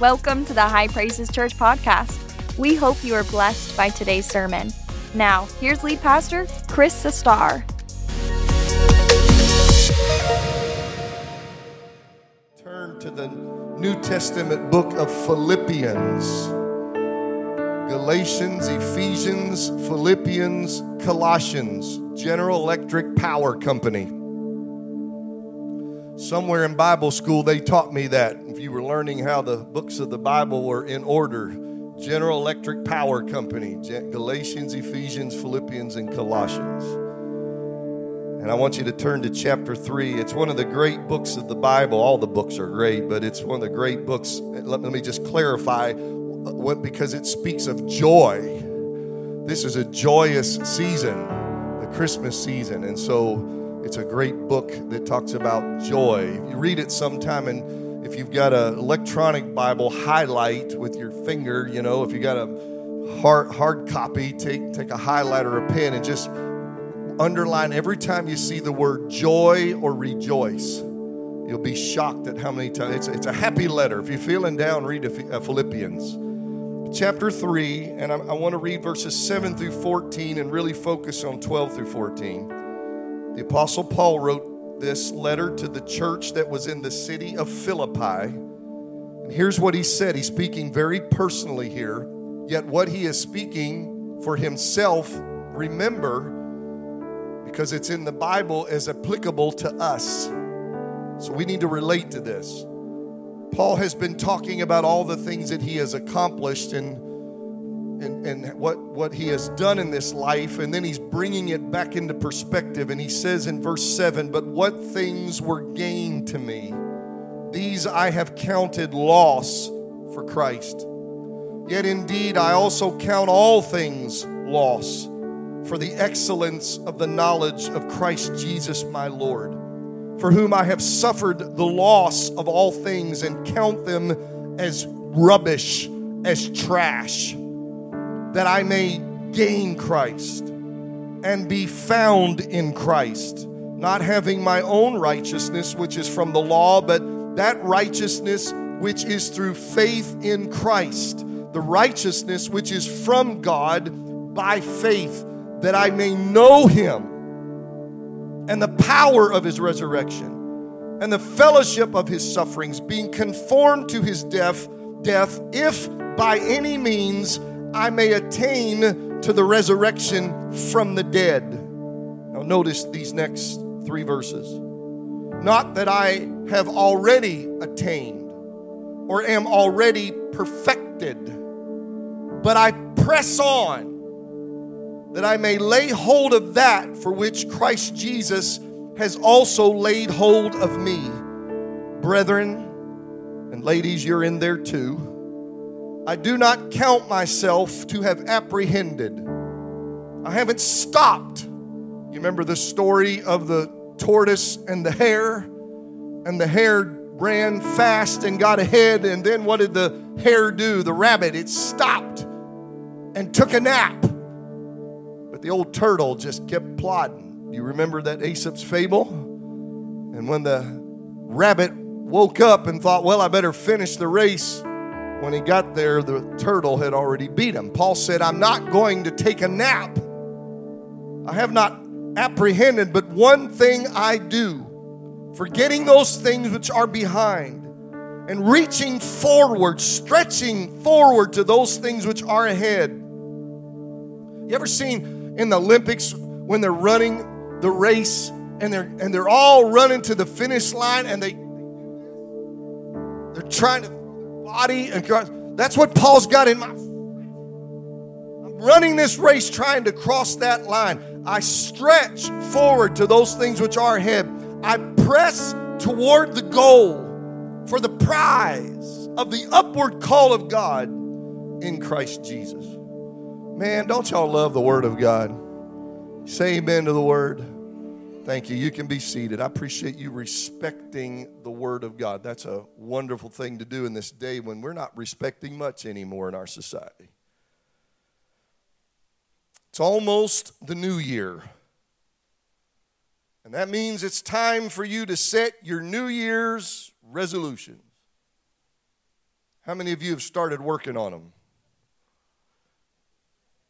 Welcome to the High Praises Church podcast. We hope you are blessed by today's sermon. Now, here's lead pastor Chris Sustar. Turn to the New Testament book of Philippians. Galatians, Ephesians, Philippians, Colossians, General Electric Power Company. Somewhere in Bible school, they taught me that. If you were learning how the books of the Bible were in order, General Electric Power Company, Galatians, Ephesians, Philippians, and Colossians. And I want you to turn to chapter 3. It's one of the great books of the Bible. All the books are great, but it's one of the great books. Let, me just clarify uh, what, because it speaks of joy. This is a joyous season, the Christmas season. And so it's a great book that talks about joy. You read it sometime, and if you've got an electronic Bible, highlight with your finger. You know, if you got a hard hard copy, take take a highlighter or a pen and just underline every time you see the word joy or rejoice. You'll be shocked at how many times it's, it's a happy letter. If you're feeling down, read uh, Philippians chapter 3, and I, I want to read verses 7 through 14 and really focus on 12 through 14. The Apostle Paul wrote this letter to the church that was in the city of Philippi. And here's what he said. He's speaking very personally here, yet what he is speaking for himself, remember, because it's in the Bible, is applicable to us. So we need to relate to this. Paul has been talking about all the things that he has accomplished and and, and what, what he has done in this life, and then he's bringing it back into perspective. And he says in verse 7 But what things were gained to me, these I have counted loss for Christ. Yet indeed, I also count all things loss for the excellence of the knowledge of Christ Jesus my Lord, for whom I have suffered the loss of all things and count them as rubbish, as trash that I may gain Christ and be found in Christ, not having my own righteousness, which is from the law, but that righteousness which is through faith in Christ, the righteousness which is from God by faith, that I may know him and the power of his resurrection and the fellowship of his sufferings, being conformed to his death, death, if by any means I may attain to the resurrection from the dead. Now, notice these next three verses. Not that I have already attained or am already perfected, but I press on that I may lay hold of that for which Christ Jesus has also laid hold of me. Brethren, and ladies, you're in there too. I do not count myself to have apprehended. I haven't stopped. You remember the story of the tortoise and the hare? And the hare ran fast and got ahead. And then what did the hare do? The rabbit, it stopped and took a nap. But the old turtle just kept plodding. You remember that Aesop's fable? And when the rabbit woke up and thought, well, I better finish the race, when he got there, the turtle had already beat him. Paul said, I'm not going to take a nap. I have not apprehended, but one thing I do, forgetting those things which are behind and reaching forward, stretching forward to those things which are ahead. You ever seen in the Olympics when they're running the race and they're and they're all running to the finish line and they they're trying to body. That's what Paul's got in my. I'm running this race trying to cross that line. I stretch forward to those things which are ahead. I press toward the goal for the prize of the upward call of God in Christ Jesus. Man, don't y'all love the Word of God? Say amen to the Word. Thank you. You can be seated. I appreciate you respecting the Word of God. That's a wonderful thing to do in this day when we're not respecting much anymore in our society. It's almost the new year. And that means it's time for you to set your New Year's resolutions. How many of you have started working on them?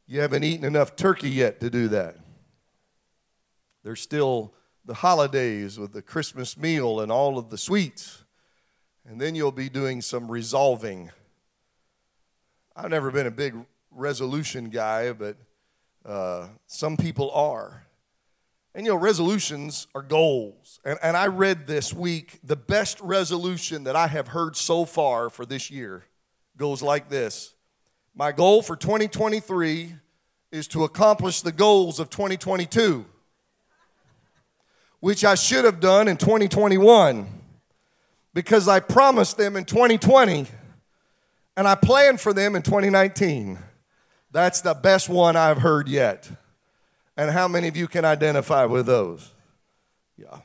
You haven't eaten enough turkey yet to do that. There's still the holidays with the Christmas meal and all of the sweets. And then you'll be doing some resolving. I've never been a big resolution guy, but uh, some people are. And you know, resolutions are goals. And, and I read this week the best resolution that I have heard so far for this year goes like this My goal for 2023 is to accomplish the goals of 2022, which I should have done in 2021 because I promised them in 2020 and I planned for them in 2019. That's the best one I've heard yet. And how many of you can identify with those? Yeah.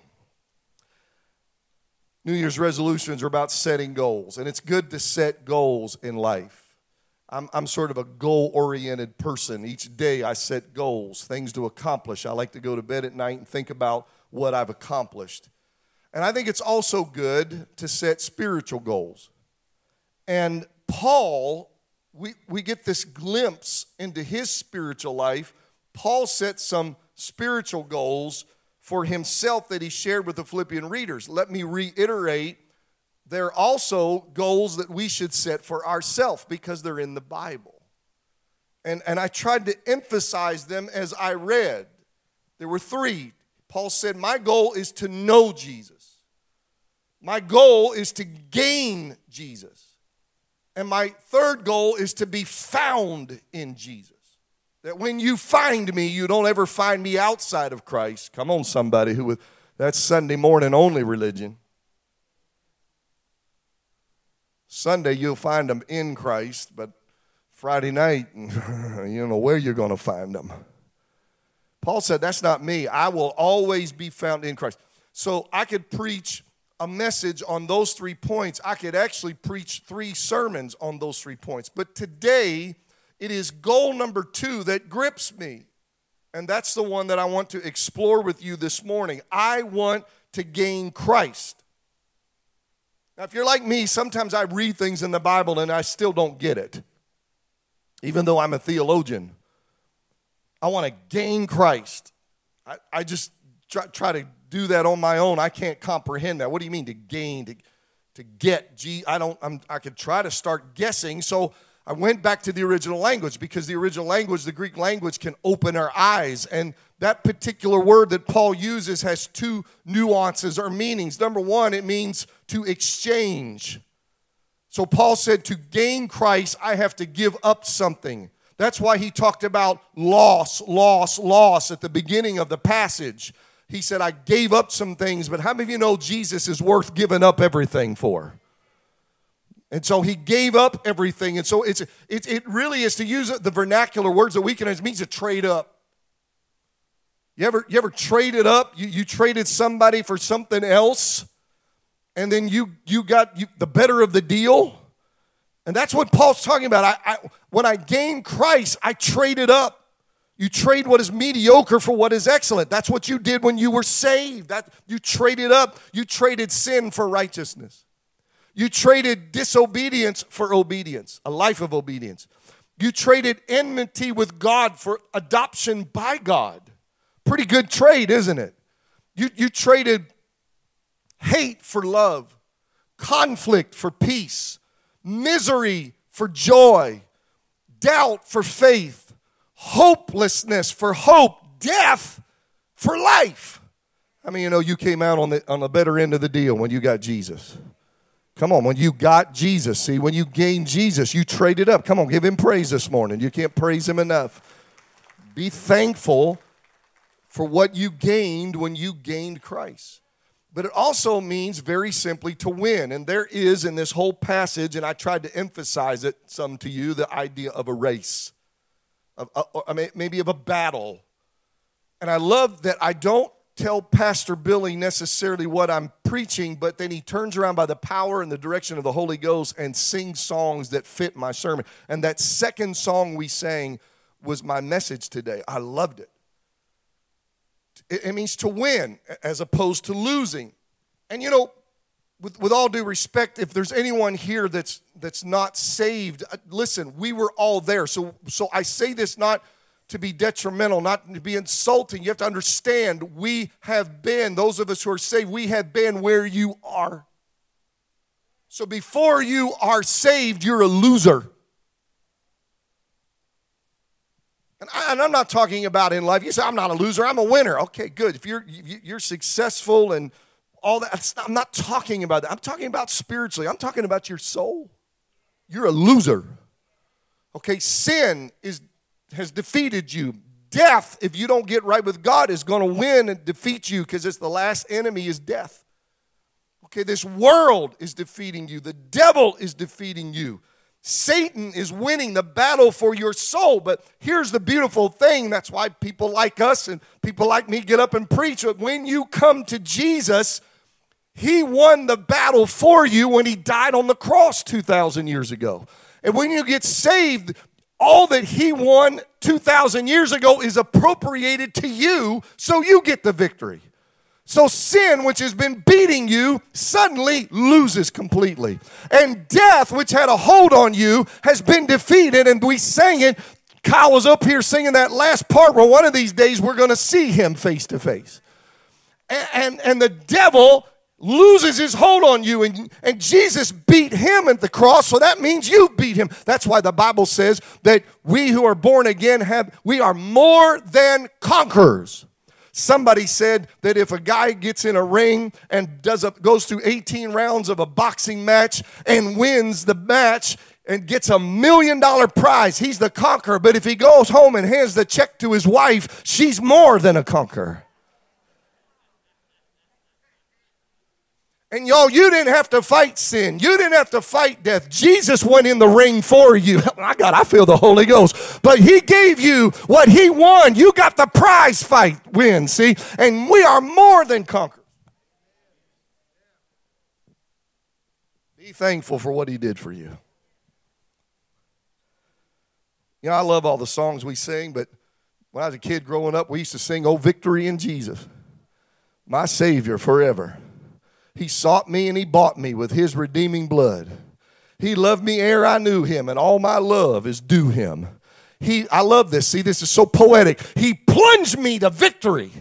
New Year's resolutions are about setting goals, and it's good to set goals in life. I'm, I'm sort of a goal oriented person. Each day I set goals, things to accomplish. I like to go to bed at night and think about what I've accomplished. And I think it's also good to set spiritual goals. And Paul, we, we get this glimpse into his spiritual life Paul set some spiritual goals for himself that he shared with the Philippian readers. Let me reiterate they're also goals that we should set for ourselves because they're in the Bible. And, and I tried to emphasize them as I read. There were three. Paul said, My goal is to know Jesus. My goal is to gain Jesus. And my third goal is to be found in Jesus. That when you find me, you don't ever find me outside of Christ. Come on, somebody who that's Sunday morning only religion. Sunday you'll find them in Christ, but Friday night, you don't know where you're going to find them. Paul said, That's not me. I will always be found in Christ. So I could preach a message on those three points. I could actually preach three sermons on those three points. But today, it is goal number two that grips me. And that's the one that I want to explore with you this morning. I want to gain Christ. Now, if you're like me, sometimes I read things in the Bible and I still don't get it, even though I'm a theologian. I want to gain Christ. I, I just try, try, to do that on my own. I can't comprehend that. What do you mean to gain, to, to get? Gee, I don't, I'm, I could try to start guessing. So I went back to the original language because the original language, the Greek language, can open our eyes. And that particular word that Paul uses has two nuances or meanings. Number one, it means to exchange. So Paul said, to gain Christ, I have to give up something. That's why he talked about loss, loss, loss at the beginning of the passage. He said, I gave up some things, but how many of you know Jesus is worth giving up everything for? And so he gave up everything. And so it's, it, it really is to use the vernacular words that we can, it means to trade up. You ever, you ever traded up? You, you traded somebody for something else, and then you, you got you, the better of the deal? And that's what Paul's talking about. I, I, when I gained Christ, I traded up. You trade what is mediocre for what is excellent. That's what you did when you were saved. That you traded up. You traded sin for righteousness. You traded disobedience for obedience, a life of obedience. You traded enmity with God for adoption by God. Pretty good trade, isn't it? You, you traded hate for love, conflict for peace, misery for joy, doubt for faith, hopelessness for hope, death for life. I mean, you know, you came out on the, on the better end of the deal when you got Jesus. Come on, when you got Jesus, see, when you gained Jesus, you traded up. Come on, give him praise this morning. You can't praise him enough. Be thankful for what you gained when you gained Christ. But it also means very simply to win. And there is in this whole passage, and I tried to emphasize it some to you, the idea of a race, of, uh, maybe of a battle. And I love that I don't tell Pastor Billy necessarily what I'm preaching, but then he turns around by the power and the direction of the Holy Ghost and sings songs that fit my sermon. And that second song we sang was my message today. I loved it. It means to win as opposed to losing. And you know, with, with all due respect, if there's anyone here that's that's not saved, uh, listen, we were all there. So so I say this not to be detrimental, not to be insulting. You have to understand we have been, those of us who are saved, we have been where you are. So before you are saved, you're a loser. And, I, am not talking about in life. You say, I'm not a loser, I'm a winner. Okay, good. If you're, you're successful and all that, I'm not talking about that. I'm talking about spiritually. I'm talking about your soul. You're a loser. Okay, sin is, has defeated you. Death, if you don't get right with God, is going to win and defeat you because it's the last enemy is death. Okay, this world is defeating you. The devil is defeating you. Satan is winning the battle for your soul. But here's the beautiful thing that's why people like us and people like me get up and preach. But when you come to Jesus, he won the battle for you when he died on the cross 2,000 years ago. And when you get saved, all that he won 2,000 years ago is appropriated to you, so you get the victory. So sin, which has been beating you, suddenly loses completely. And death, which had a hold on you, has been defeated. And we sang it. Kyle was up here singing that last part where one of these days we're going to see him face to face. And, and the devil loses his hold on you and, and jesus beat him at the cross so that means you beat him that's why the bible says that we who are born again have we are more than conquerors Somebody said that if a guy gets in a ring and does a, goes through 18 rounds of a boxing match and wins the match, and gets a million dollar prize. He's the conqueror. But if he goes home and hands the check to his wife, she's more than a conqueror. And y'all, you didn't have to fight sin. You didn't have to fight death. Jesus went in the ring for you. My God, I feel the Holy Ghost. But He gave you what He won. You got the prize fight win, see? And we are more than conquerors. Be thankful for what He did for you. You know, I love all the songs we sing, but when I was a kid growing up, we used to sing, Oh, victory in Jesus, my Savior forever. He sought me and he bought me with his redeeming blood. He loved me ere I knew him, and all my love is due him. He, I love this. See, this is so poetic. He plunged me to victory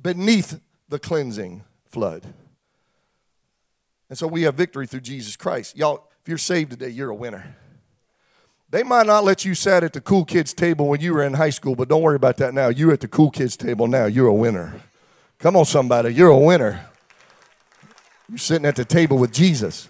beneath the cleansing flood. And so we have victory through Jesus Christ. Y'all, if you're saved today, you're a winner. They might not let you sit at the cool kids table when you were in high school, but don't worry about that now. You're at the cool kids table now. You're a winner. Come on, somebody. You're a winner. You're sitting at the table with Jesus.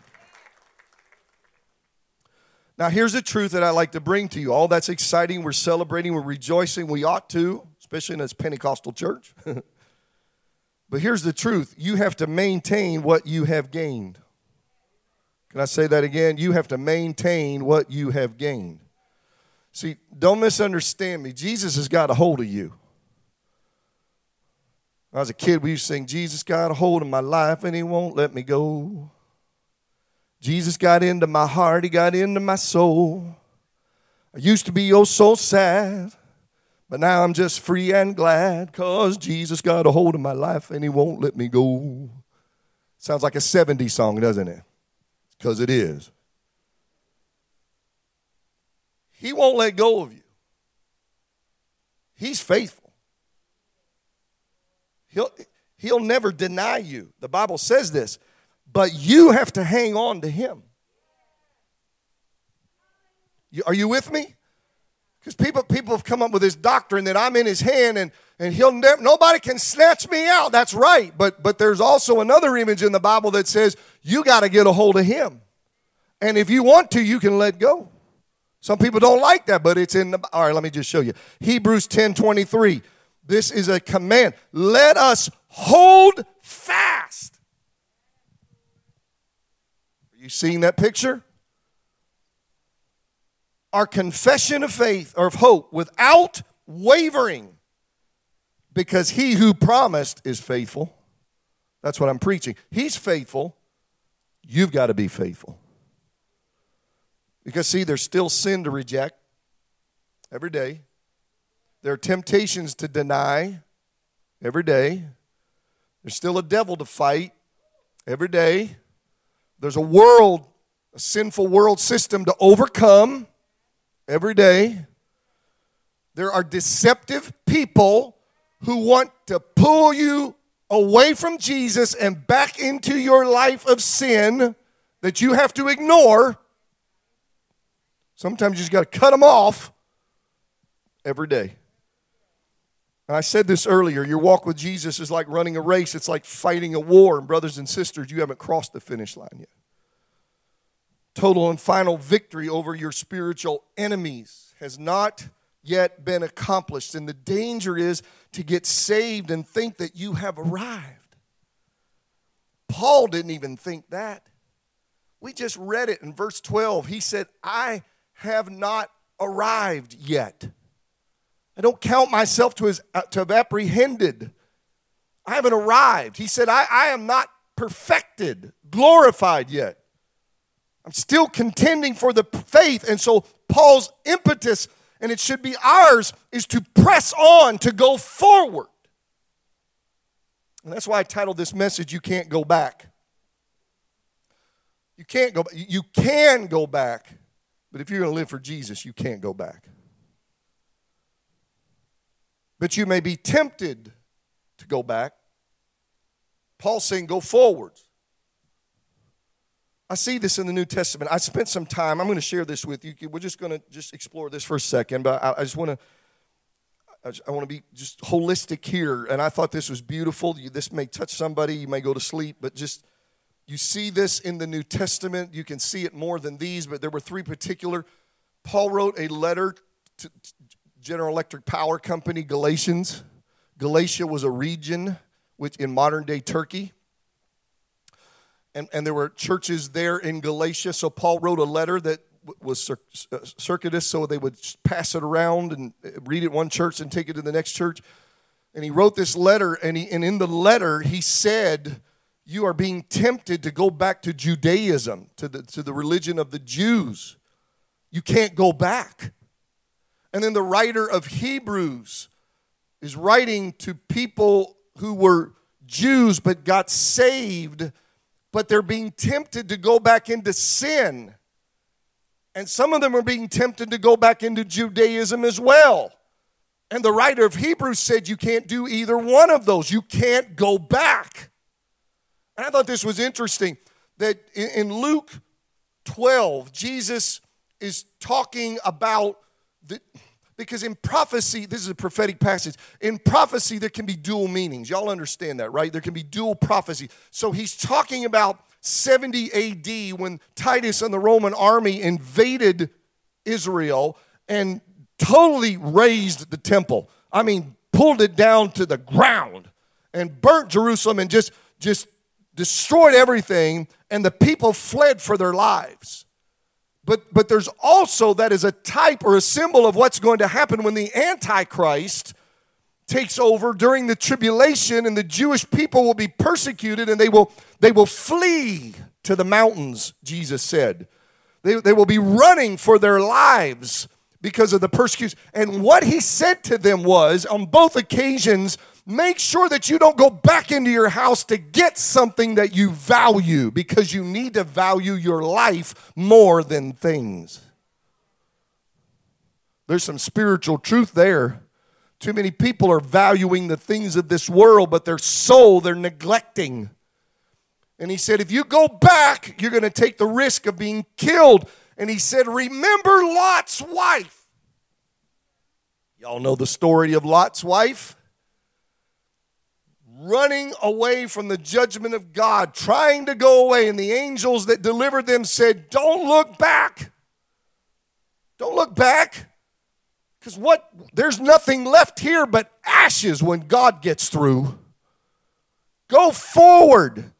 Now, here's the truth that I like to bring to you. All that's exciting. We're celebrating, we're rejoicing. We ought to, especially in this Pentecostal church. but here's the truth you have to maintain what you have gained. Can I say that again? You have to maintain what you have gained. See, don't misunderstand me. Jesus has got a hold of you. When I was a kid, we used to sing, Jesus got a hold of my life and he won't let me go. Jesus got into my heart, he got into my soul. I used to be oh so sad, but now I'm just free and glad because Jesus got a hold of my life and he won't let me go. Sounds like a 70s song, doesn't it? Because it is. He won't let go of you. He's faithful. He'll, he'll never deny you. The Bible says this, but you have to hang on to him. You, are you with me? Because people, people have come up with this doctrine that I'm in his hand and, and he'll never, nobody can snatch me out. That's right. But, but there's also another image in the Bible that says you got to get a hold of him. And if you want to, you can let go. Some people don't like that, but it's in the, all right, let me just show you. Hebrews 10 23. This is a command. Let us hold fast. Are you seeing that picture? Our confession of faith or of hope without wavering, because he who promised is faithful. That's what I'm preaching. He's faithful. You've got to be faithful. Because, see, there's still sin to reject every day. There are temptations to deny every day. There's still a devil to fight every day. There's a world, a sinful world system to overcome every day. There are deceptive people who want to pull you away from Jesus and back into your life of sin that you have to ignore. Sometimes you just got to cut them off every day. And I said this earlier your walk with Jesus is like running a race, it's like fighting a war. And, brothers and sisters, you haven't crossed the finish line yet. Total and final victory over your spiritual enemies has not yet been accomplished. And the danger is to get saved and think that you have arrived. Paul didn't even think that. We just read it in verse 12. He said, I have not arrived yet. I don't count myself to, his, uh, to have apprehended. I haven't arrived. He said, I, I am not perfected, glorified yet. I'm still contending for the faith. And so Paul's impetus and it should be ours, is to press on, to go forward. And that's why I titled this message, You Can't Go Back. You can't go back. You can go back, but if you're going to live for Jesus, you can't go back. But you may be tempted to go back. Paul's saying, Go forwards. I see this in the New Testament. I spent some time, I'm going to share this with you. We're just going to just explore this for a second, but I, I just want to. I want to be just holistic here, and I thought this was beautiful. This may touch somebody, you may go to sleep, but just you see this in the New Testament. You can see it more than these, but there were three particular. Paul wrote a letter to General Electric Power Company, Galatians. Galatia was a region which in modern day Turkey and, and there were churches there in Galatia. So Paul wrote a letter that was cir- circuitous, so they would pass it around and uh, read it one church and take it to the next church. And he wrote this letter, and, he, and in the letter, he said, You are being tempted to go back to Judaism, to the, to the religion of the Jews. You can't go back. And then the writer of Hebrews is writing to people who were Jews but got saved but they're being tempted to go back into sin. And some of them are being tempted to go back into Judaism as well. And the writer of Hebrews said you can't do either one of those. You can't go back. And I thought this was interesting that in Luke 12, Jesus is talking about the because in prophecy, this is a prophetic passage. In prophecy, there can be dual meanings. Y'all understand that, right? There can be dual prophecy. So he's talking about 70 AD when Titus and the Roman army invaded Israel and totally razed the temple. I mean, pulled it down to the ground and burnt Jerusalem and just, just destroyed everything, and the people fled for their lives. But, but there's also that is a type or a symbol of what's going to happen when the Antichrist takes over during the tribulation and the Jewish people will be persecuted and they will, they will flee to the mountains, Jesus said. They, they will be running for their lives because of the persecution. And what he said to them was on both occasions, make sure that you don't go back into your house to get something that you value because you need to value your life more than things. There's some spiritual truth there. Too many people are valuing the things of this world, but their soul they're neglecting. And he said, if you go back, you're going to take the risk of being killed. And he said, remember Lot's wife. Y'all know the story of Lot's wife? Running away from the judgment of God, trying to go away. And the angels that delivered them said, Don't look back. Don't look back. Because what? There's nothing left here but ashes when God gets through. Go forward.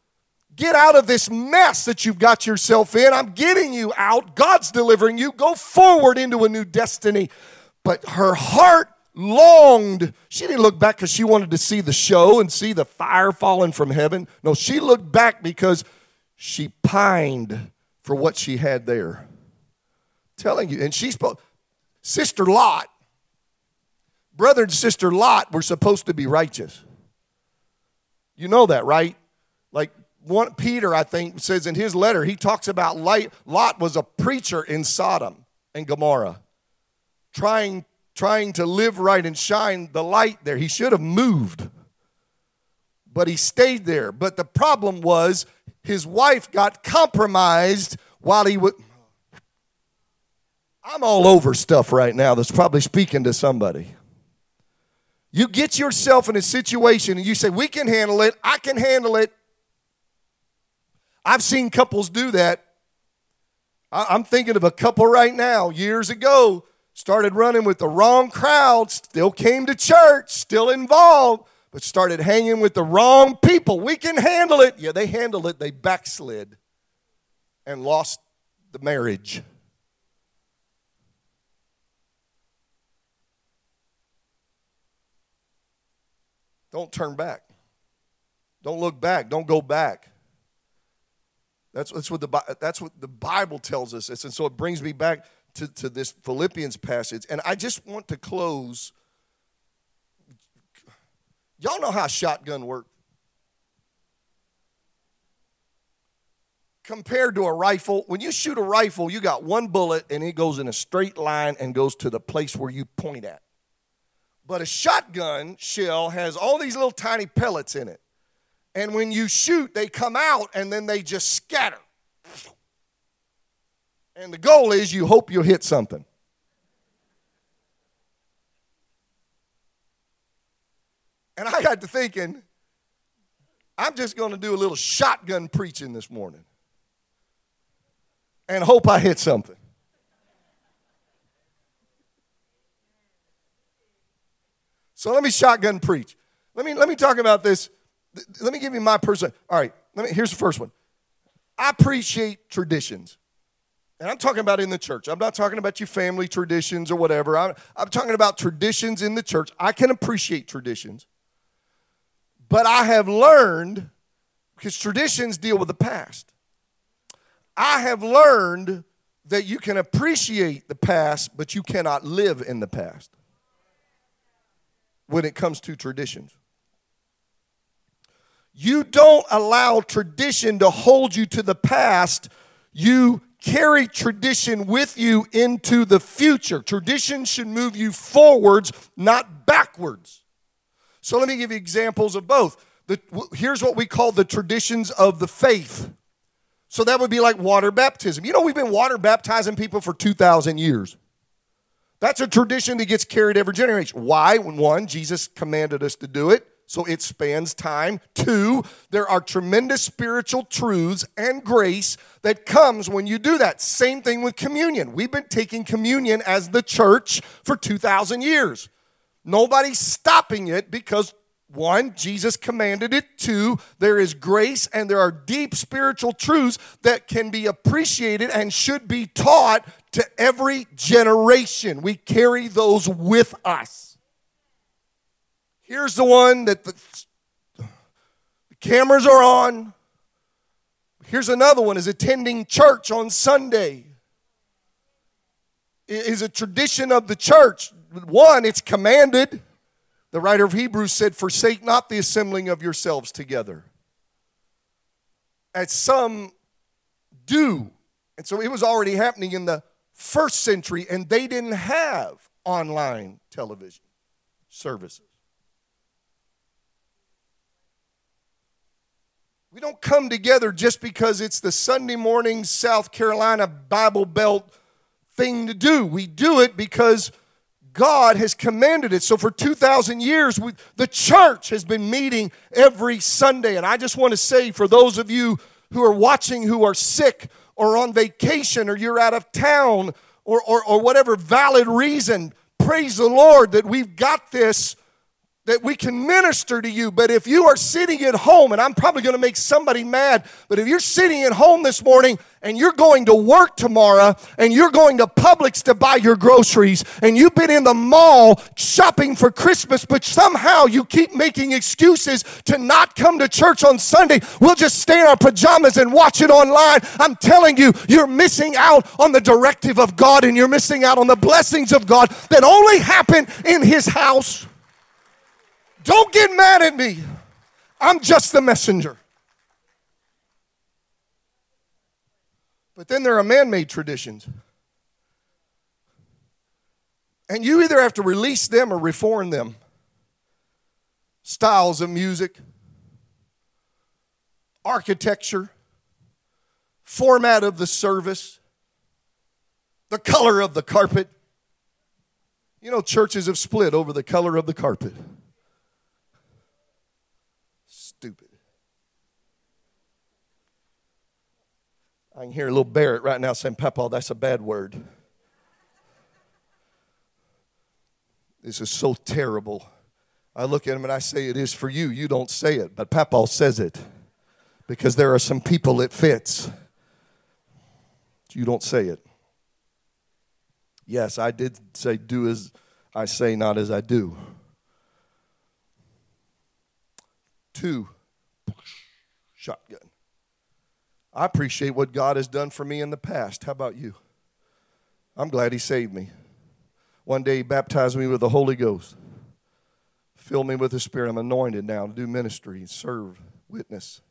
Get out of this mess that you've got yourself in. I'm getting you out. God's delivering you. Go forward into a new destiny. But her heart longed. She didn't look back because she wanted to see the show and see the fire falling from heaven. No, she looked back because she pined for what she had there. telling you, and she spoke, Sister Lot, brother and sister Lot were supposed to be righteous. You know that, right? Like one Peter, I think, says in his letter, he talks about light, Lot was a preacher in Sodom and Gomorrah, trying, trying to live right and shine the light there. He should have moved, but he stayed there. But the problem was his wife got compromised while he would. I'm all over stuff right now that's probably speaking to somebody. You get yourself in a situation and you say, We can handle it, I can handle it. I've seen couples do that. I'm thinking of a couple right now, years ago, started running with the wrong crowd, still came to church, still involved, but started hanging with the wrong people. We can handle it. Yeah, they handled it, they backslid and lost the marriage. Don't turn back. Don't look back. Don't go back. That's, that's, what, the, that's what the Bible tells us. And so it brings me back to, to this Philippians passage. And I just want to close. Y'all know how shotgun works? Compared to a rifle, when you shoot a rifle, you got one bullet and it goes in a straight line and goes to the place where you point at. But a shotgun shell has all these little tiny pellets in it. And when you shoot, they come out and then they just scatter. And the goal is you hope you'll hit something. And I got to thinking, I'm just going to do a little shotgun preaching this morning and hope I hit something. So let me shotgun preach. Let me, let me talk about this. Let me give you my person. All right, let me, here's the first one. I appreciate traditions. And I'm talking about in the church. I'm not talking about your family traditions or whatever. I'm, I'm talking about traditions in the church. I can appreciate traditions. But I have learned, because traditions deal with the past, I have learned that you can appreciate the past, but you cannot live in the past when it comes to traditions. You don't allow tradition to hold you to the past. You carry tradition with you into the future. Tradition should move you forwards, not backwards. So let me give you examples of both. The, here's what we call the traditions of the faith. So that would be like water baptism. You know, we've been water baptizing people for 2,000 years. That's a tradition that gets carried every generation. Why? One, Jesus commanded us to do it, so it spans time. Two, there are tremendous spiritual truths and grace that comes when you do that. Same thing with communion. We've been taking communion as the church for 2,000 years. Nobody's stopping it because one, Jesus commanded it. Two, there is grace and there are deep spiritual truths that can be appreciated and should be taught to every generation. We carry those with us. Here's the one that the, the cameras are on. Here's another one is attending church on Sunday. It is a tradition of the church. One, it's commanded. The writer of Hebrews said, Forsake not the assembling of yourselves together. As some do. And so it was already happening in the first century, and they didn't have online television services. We don't come together just because it's the Sunday morning South Carolina Bible Belt thing to do. We do it because God has commanded it. So for 2,000 years, we, the church has been meeting every Sunday. And I just want to say for those of you who are watching who are sick or on vacation or you're out of town or, or, or whatever valid reason, praise the Lord that we've got this that we can minister to you. But if you are sitting at home, and I'm probably going to make somebody mad, but if you're sitting at home this morning and you're going to work tomorrow and you're going to Publix to buy your groceries and you've been in the mall shopping for Christmas, but somehow you keep making excuses to not come to church on Sunday, we'll just stay in our pajamas and watch it online. I'm telling you, you're missing out on the directive of God and you're missing out on the blessings of God that only happen in His house. Don't get mad at me. I'm just the messenger. But then there are man made traditions. And you either have to release them or reform them. Styles of music, architecture, format of the service, the color of the carpet. You know, churches have split over the color of the carpet. Stupid. I can hear a little Barrett right now saying, Papa, that's a bad word. This is so terrible. I look at him and I say, It is for you. You don't say it, but Papa says it because there are some people it fits. You don't say it. Yes, I did say, Do as I say, not as I do. Two, shotgun. I appreciate what God has done for me in the past. How about you? I'm glad He saved me. One day He baptized me with the Holy Ghost, filled me with the Spirit. I'm anointed now to do ministry, serve, witness.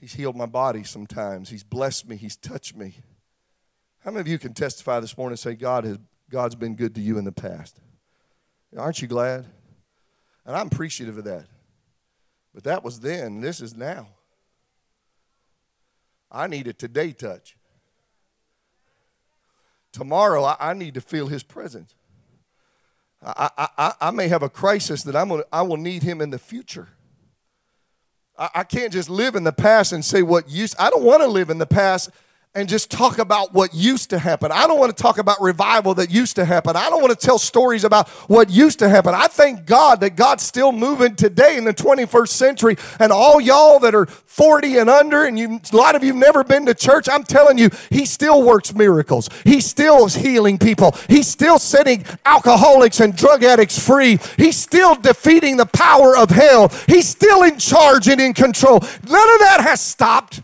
He's healed my body sometimes. He's blessed me. He's touched me. How many of you can testify this morning and say, God has, God's been good to you in the past? Aren't you glad? And I'm appreciative of that. But that was then, this is now. I need a today touch. Tomorrow, I, I need to feel His presence. I, I, I, may have a crisis that I'm gonna, I will need Him in the future. I, I can't just live in the past and say what used. I don't want to live in the past and just talk about what used to happen. I don't want to talk about revival that used to happen. I don't want to tell stories about what used to happen. I thank God that God's still moving today in the 21st century. And all y'all that are 40 and under, and you, a lot of you have never been to church, I'm telling you, He still works miracles. He still is healing people. He's still setting alcoholics and drug addicts free. He's still defeating the power of hell. He's still in charge and in control. None of that has stopped.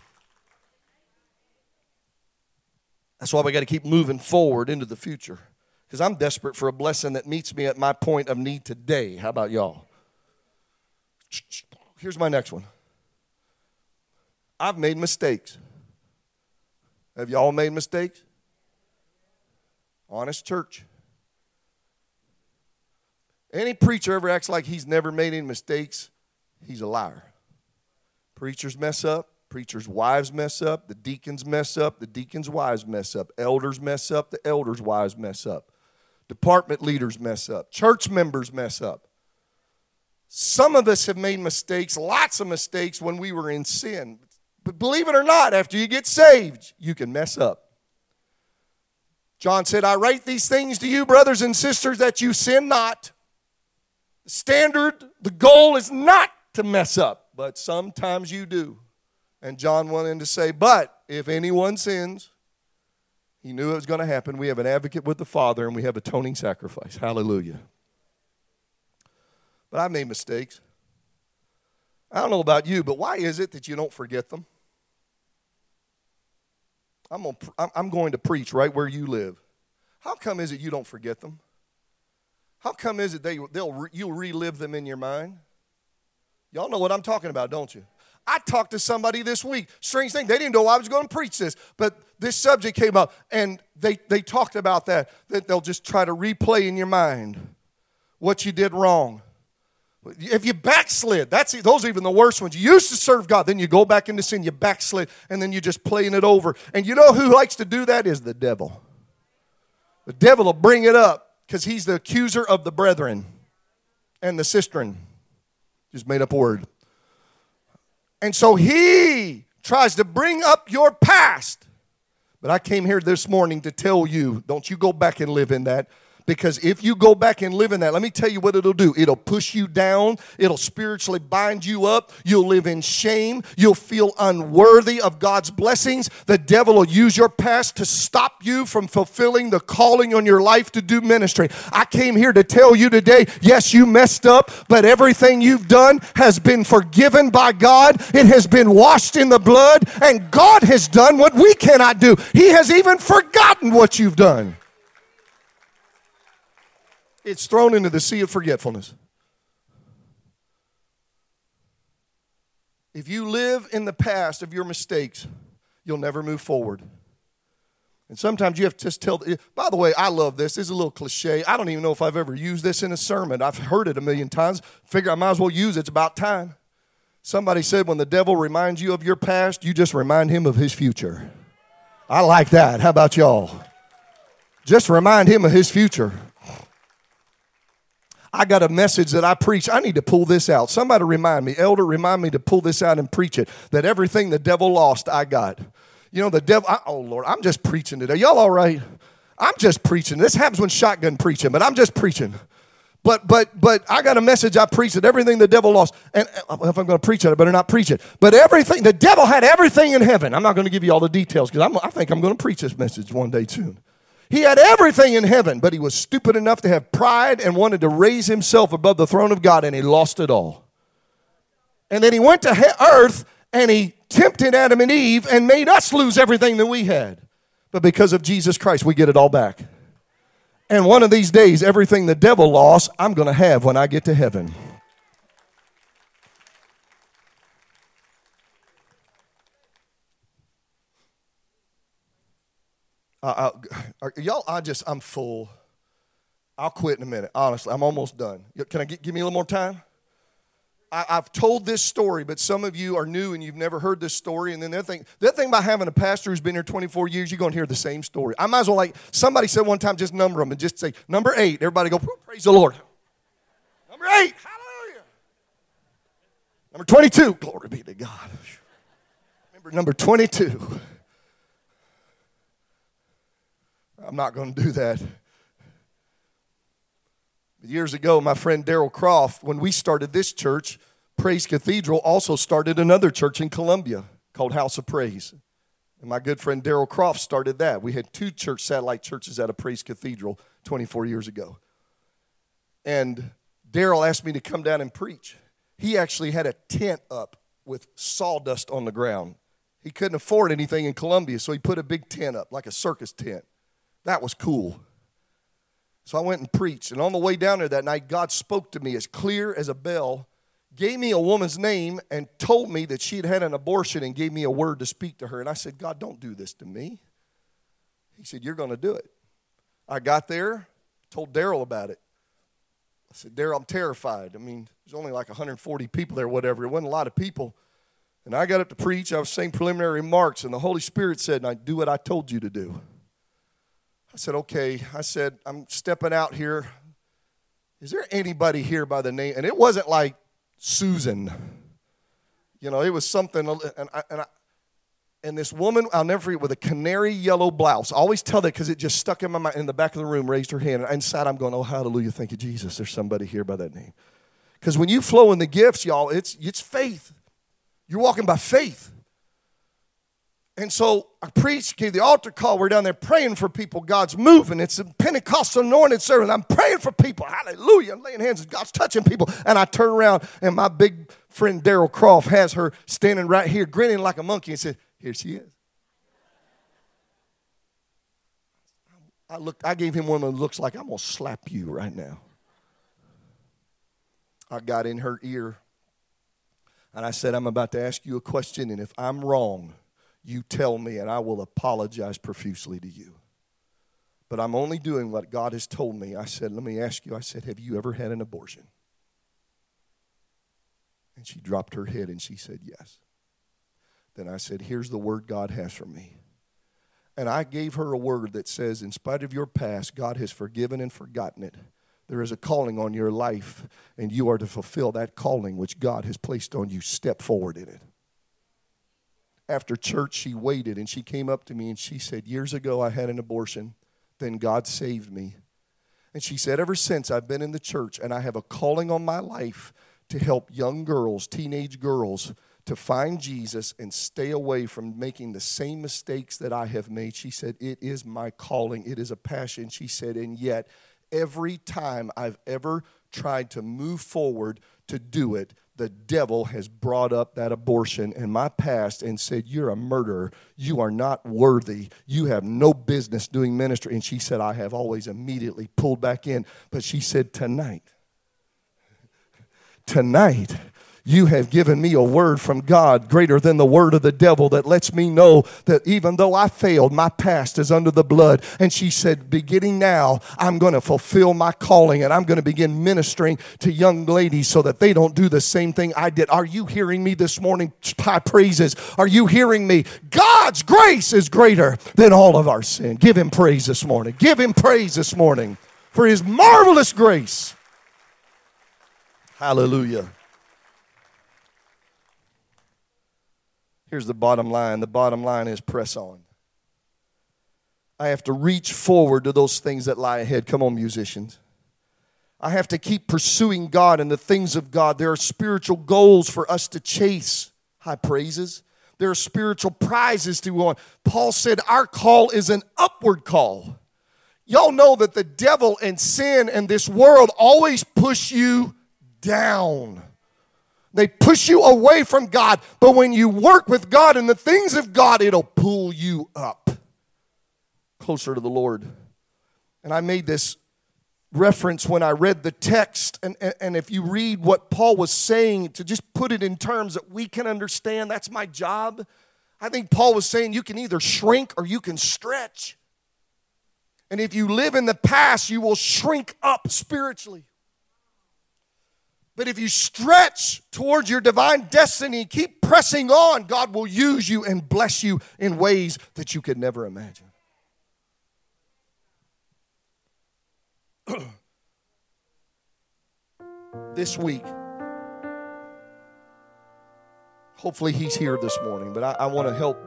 That's why we got to keep moving forward into the future. Because I'm desperate for a blessing that meets me at my point of need today. How about y'all? Here's my next one. I've made mistakes. Have y'all made mistakes? Honest church. Any preacher ever acts like he's never made any mistakes, he's a liar. Preachers mess up, Preachers' wives mess up, the deacons mess up, the deacons' wives mess up, elders mess up, the elders' wives mess up, department leaders mess up, church members mess up. Some of us have made mistakes, lots of mistakes when we were in sin. But believe it or not, after you get saved, you can mess up. John said, I write these things to you, brothers and sisters, that you sin not. The standard, the goal is not to mess up, but sometimes you do. And John wanted to say, But if anyone sins, he knew it was going to happen. We have an advocate with the Father and we have atoning sacrifice. Hallelujah. But I've made mistakes. I don't know about you, but why is it that you don't forget them? I'm, gonna, I'm going to preach right where you live. How come is it you don't forget them? How come is it they, they'll, you'll relive them in your mind? Y'all know what I'm talking about, don't you? I talked to somebody this week. Strange thing, they didn't know I was going to preach this, but this subject came up and they, they talked about that, that they'll just try to replay in your mind what you did wrong. If you backslid, that's those are even the worst ones. You used to serve God, then you go back into sin, you backslid, and then you're just playing it over. And you know who likes to do that is the devil. The devil will bring it up because he's the accuser of the brethren and the sistren. Just made up a word. And so he tries to bring up your past. But I came here this morning to tell you don't you go back and live in that. Because if you go back and live in that, let me tell you what it'll do. It'll push you down. It'll spiritually bind you up. You'll live in shame. You'll feel unworthy of God's blessings. The devil will use your past to stop you from fulfilling the calling on your life to do ministry. I came here to tell you today yes, you messed up, but everything you've done has been forgiven by God. It has been washed in the blood, and God has done what we cannot do. He has even forgotten what you've done. It's thrown into the sea of forgetfulness. If you live in the past of your mistakes, you'll never move forward. And sometimes you have to just tell. By the way, I love this. This is a little cliche. I don't even know if I've ever used this in a sermon. I've heard it a million times. Figure I might as well use it. It's about time. Somebody said when the devil reminds you of your past, you just remind him of his future. I like that. How about y'all? Just remind him of his future. I got a message that I preach. I need to pull this out. Somebody remind me, elder, remind me to pull this out and preach it. That everything the devil lost, I got. You know, the devil, I, oh Lord, I'm just preaching today. Y'all all right? I'm just preaching. This happens when shotgun preaching, but I'm just preaching. But but but I got a message I preached that everything the devil lost. And uh, if I'm going to preach it, I better not preach it. But everything the devil had everything in heaven. I'm not going to give you all the details because I think I'm going to preach this message one day soon. He had everything in heaven, but he was stupid enough to have pride and wanted to raise himself above the throne of God, and he lost it all. And then he went to earth and he tempted Adam and Eve and made us lose everything that we had. But because of Jesus Christ, we get it all back. And one of these days, everything the devil lost, I'm going to have when I get to heaven. Uh, uh, y'all, I just, I'm full. I'll quit in a minute. Honestly, I'm almost done. Can I get, give me a little more time? I, have told this story, but some of you are new and you've never heard this story. And then the thing, the thing about having a pastor who's been here 24 years, you're going to hear the same story. I might as well like somebody said one time, just number them and just say number eight. Everybody go, praise the Lord. Number eight, hallelujah. Number 22, glory be to God. Remember number 22. I'm not going to do that. Years ago, my friend Daryl Croft, when we started this church, Praise Cathedral also started another church in Columbia called House of Praise. And my good friend Daryl Croft started that. We had two church satellite churches at a Praise Cathedral 24 years ago. And Daryl asked me to come down and preach. He actually had a tent up with sawdust on the ground. He couldn't afford anything in Columbia, so he put a big tent up, like a circus tent. That was cool. So I went and preached. And on the way down there that night, God spoke to me as clear as a bell, gave me a woman's name, and told me that she had had an abortion and gave me a word to speak to her. And I said, God, don't do this to me. He said, You're going to do it. I got there, told Daryl about it. I said, Daryl, I'm terrified. I mean, there's only like 140 people there, whatever. It wasn't a lot of people. And I got up to preach. I was saying preliminary remarks, and the Holy Spirit said, I do what I told you to do. I said, okay. I said, I'm stepping out here. Is there anybody here by the name? And it wasn't like Susan. You know, it was something, and I, and I, and this woman, I'll never forget, with a canary yellow blouse. I always tell that because it just stuck in my mind. In the back of the room, raised her hand. And inside, I'm going, oh, hallelujah, thank you, Jesus. There's somebody here by that name. Because when you flow in the gifts, y'all, it's, it's faith. You're walking by faith. And so I preached, gave the altar call. We're down there praying for people. God's moving. It's a Pentecostal anointed service. I'm praying for people. Hallelujah. I'm laying hands. And God's touching people. And I turn around, and my big friend Daryl Croft has her standing right here, grinning like a monkey, and said, Here she is. I looked, I gave him one that looks like I'm gonna slap you right now. I got in her ear and I said, I'm about to ask you a question, and if I'm wrong, you tell me, and I will apologize profusely to you. But I'm only doing what God has told me. I said, Let me ask you, I said, Have you ever had an abortion? And she dropped her head and she said, Yes. Then I said, Here's the word God has for me. And I gave her a word that says, In spite of your past, God has forgiven and forgotten it. There is a calling on your life, and you are to fulfill that calling which God has placed on you. Step forward in it after church, she waited and she came up to me and she said, Years ago, I had an abortion. Then God saved me. And she said, Ever since I've been in the church and I have a calling on my life to help young girls, teenage girls, to find Jesus and stay away from making the same mistakes that I have made. She said, It is my calling, it is a passion. She said, And yet, every time I've ever tried to move forward to do it, the devil has brought up that abortion in my past and said, You're a murderer. You are not worthy. You have no business doing ministry. And she said, I have always immediately pulled back in. But she said, Tonight, tonight, you have given me a word from God greater than the word of the devil that lets me know that even though I failed, my past is under the blood. And she said, beginning now, I'm going to fulfill my calling and I'm going to begin ministering to young ladies so that they don't do the same thing I did. Are you hearing me this morning? High praises. Are you hearing me? God's grace is greater than all of our sin. Give him praise this morning. Give him praise this morning for his marvelous grace. Hallelujah. Here's the bottom line the bottom line is press on. I have to reach forward to those things that lie ahead. Come on, musicians. I have to keep pursuing God and the things of God. There are spiritual goals for us to chase. High praises. There are spiritual prizes to on. Paul said our call is an upward call. Y'all know that the devil and sin and this world always push you down. They push you away from God. But when you work with God and the things of God, it'll pull you up closer to the Lord. And I made this reference when I read the text. And, and, and, if you read what Paul was saying, to just put it in terms that we can understand, that's my job. I think Paul was saying you can either shrink or you can stretch. And if you live in the past, you will shrink up spiritually. But if you stretch towards your divine destiny, keep pressing on, God will use you and bless you in ways that you could never imagine. this week, hopefully he's here this morning, but I, I want to help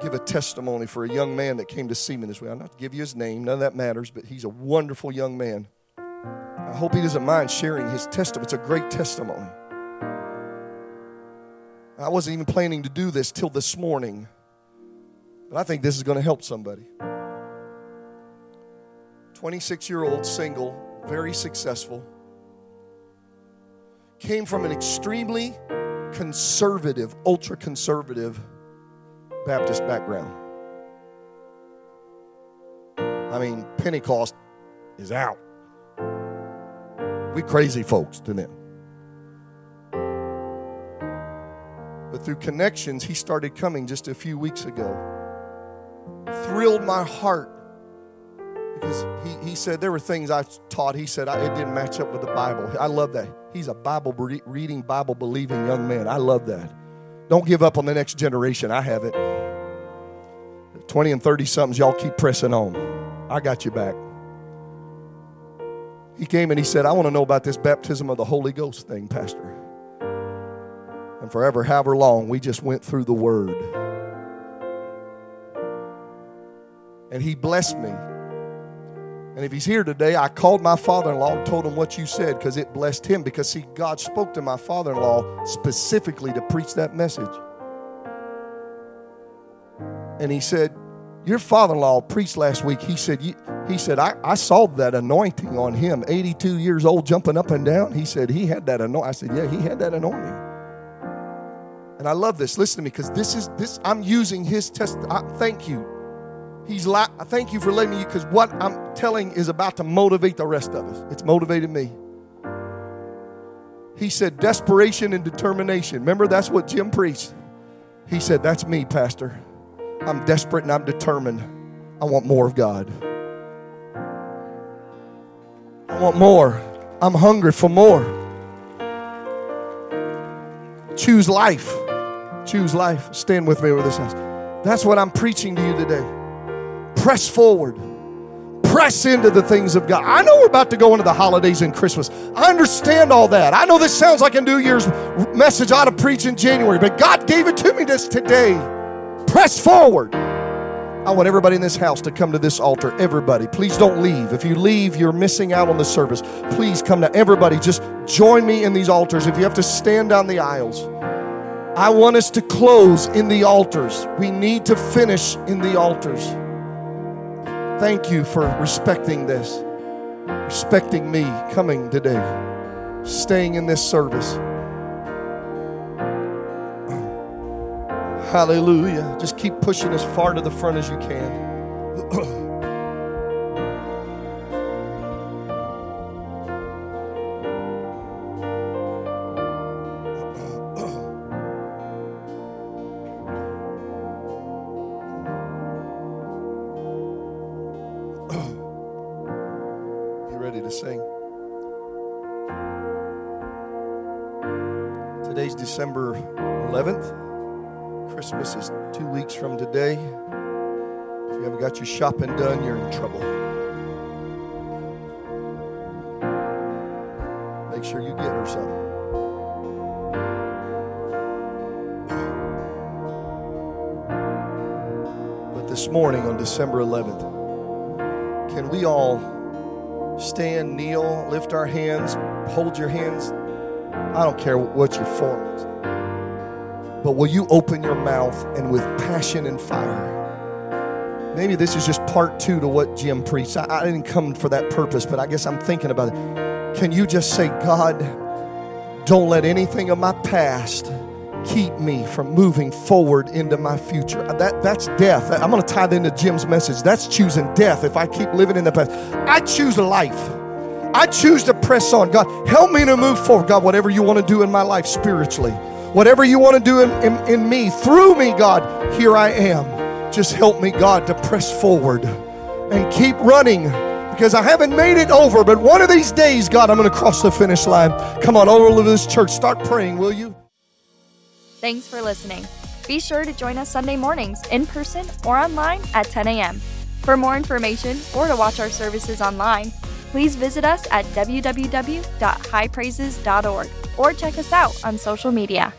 give a testimony for a young man that came to see me this week. I'm not to give you his name, none of that matters, but he's a wonderful young man. I hope he doesn't mind sharing his testimony. It's a great testimony. I wasn't even planning to do this till this morning, but I think this is going to help somebody. 26 year old, single, very successful, came from an extremely conservative, ultra conservative Baptist background. I mean, Pentecost is out. We crazy folks to them. But through connections, he started coming just a few weeks ago. Thrilled my heart because he, he said there were things I taught. He said I, it didn't match up with the Bible. I love that. He's a Bible reading, Bible believing young man. I love that. Don't give up on the next generation. I have it. 20 and 30 somethings, y'all keep pressing on. I got you back. He came and he said, I want to know about this baptism of the Holy Ghost thing, Pastor. And forever, however long, we just went through the Word. And he blessed me. And if he's here today, I called my father in law and told him what you said because it blessed him. Because, see, God spoke to my father in law specifically to preach that message. And he said, Your father in law preached last week. He said, he said, I, I saw that anointing on him, 82 years old, jumping up and down. He said, He had that anointing. I said, Yeah, he had that anointing. And I love this. Listen to me, because this is this, I'm using his test. I, thank you. He's like, thank you for letting me, because what I'm telling is about to motivate the rest of us. It's motivated me. He said, desperation and determination. Remember, that's what Jim preached. He said, That's me, Pastor. I'm desperate and I'm determined. I want more of God. I want more. I'm hungry for more. Choose life. Choose life. Stand with me over this house. That's what I'm preaching to you today. Press forward. Press into the things of God. I know we're about to go into the holidays and Christmas. I understand all that. I know this sounds like a New Year's message I ought to preach in January, but God gave it to me this today. Press forward. I want everybody in this house to come to this altar. Everybody, please don't leave. If you leave, you're missing out on the service. Please come to everybody. Just join me in these altars. If you have to stand down the aisles, I want us to close in the altars. We need to finish in the altars. Thank you for respecting this, respecting me coming today, staying in this service. Hallelujah. Just keep pushing as far to the front as you can. December 11th. Christmas is two weeks from today. If you haven't got your shopping done, you're in trouble. Make sure you get her something. But this morning on December 11th, can we all stand, kneel, lift our hands, hold your hands? I don't care what your form is. But will you open your mouth and with passion and fire? Maybe this is just part two to what Jim preached. I, I didn't come for that purpose, but I guess I'm thinking about it. Can you just say, God, don't let anything of my past keep me from moving forward into my future. Uh, that, that's death. I'm going to tie that into Jim's message. That's choosing death if I keep living in the past. I choose life. I choose to press on. God, help me to move forward. God, whatever you want to do in my life spiritually, whatever you want to do in, in, in me, through me, God, here I am. Just help me, God, to press forward and keep running because I haven't made it over. But one of these days, God, I'm going to cross the finish line. Come on, all over this church. Start praying, will you? Thanks for listening. Be sure to join us Sunday mornings in person or online at 10 a.m. For more information or to watch our services online, please visit us at www.highpraises.org or check us out on social media.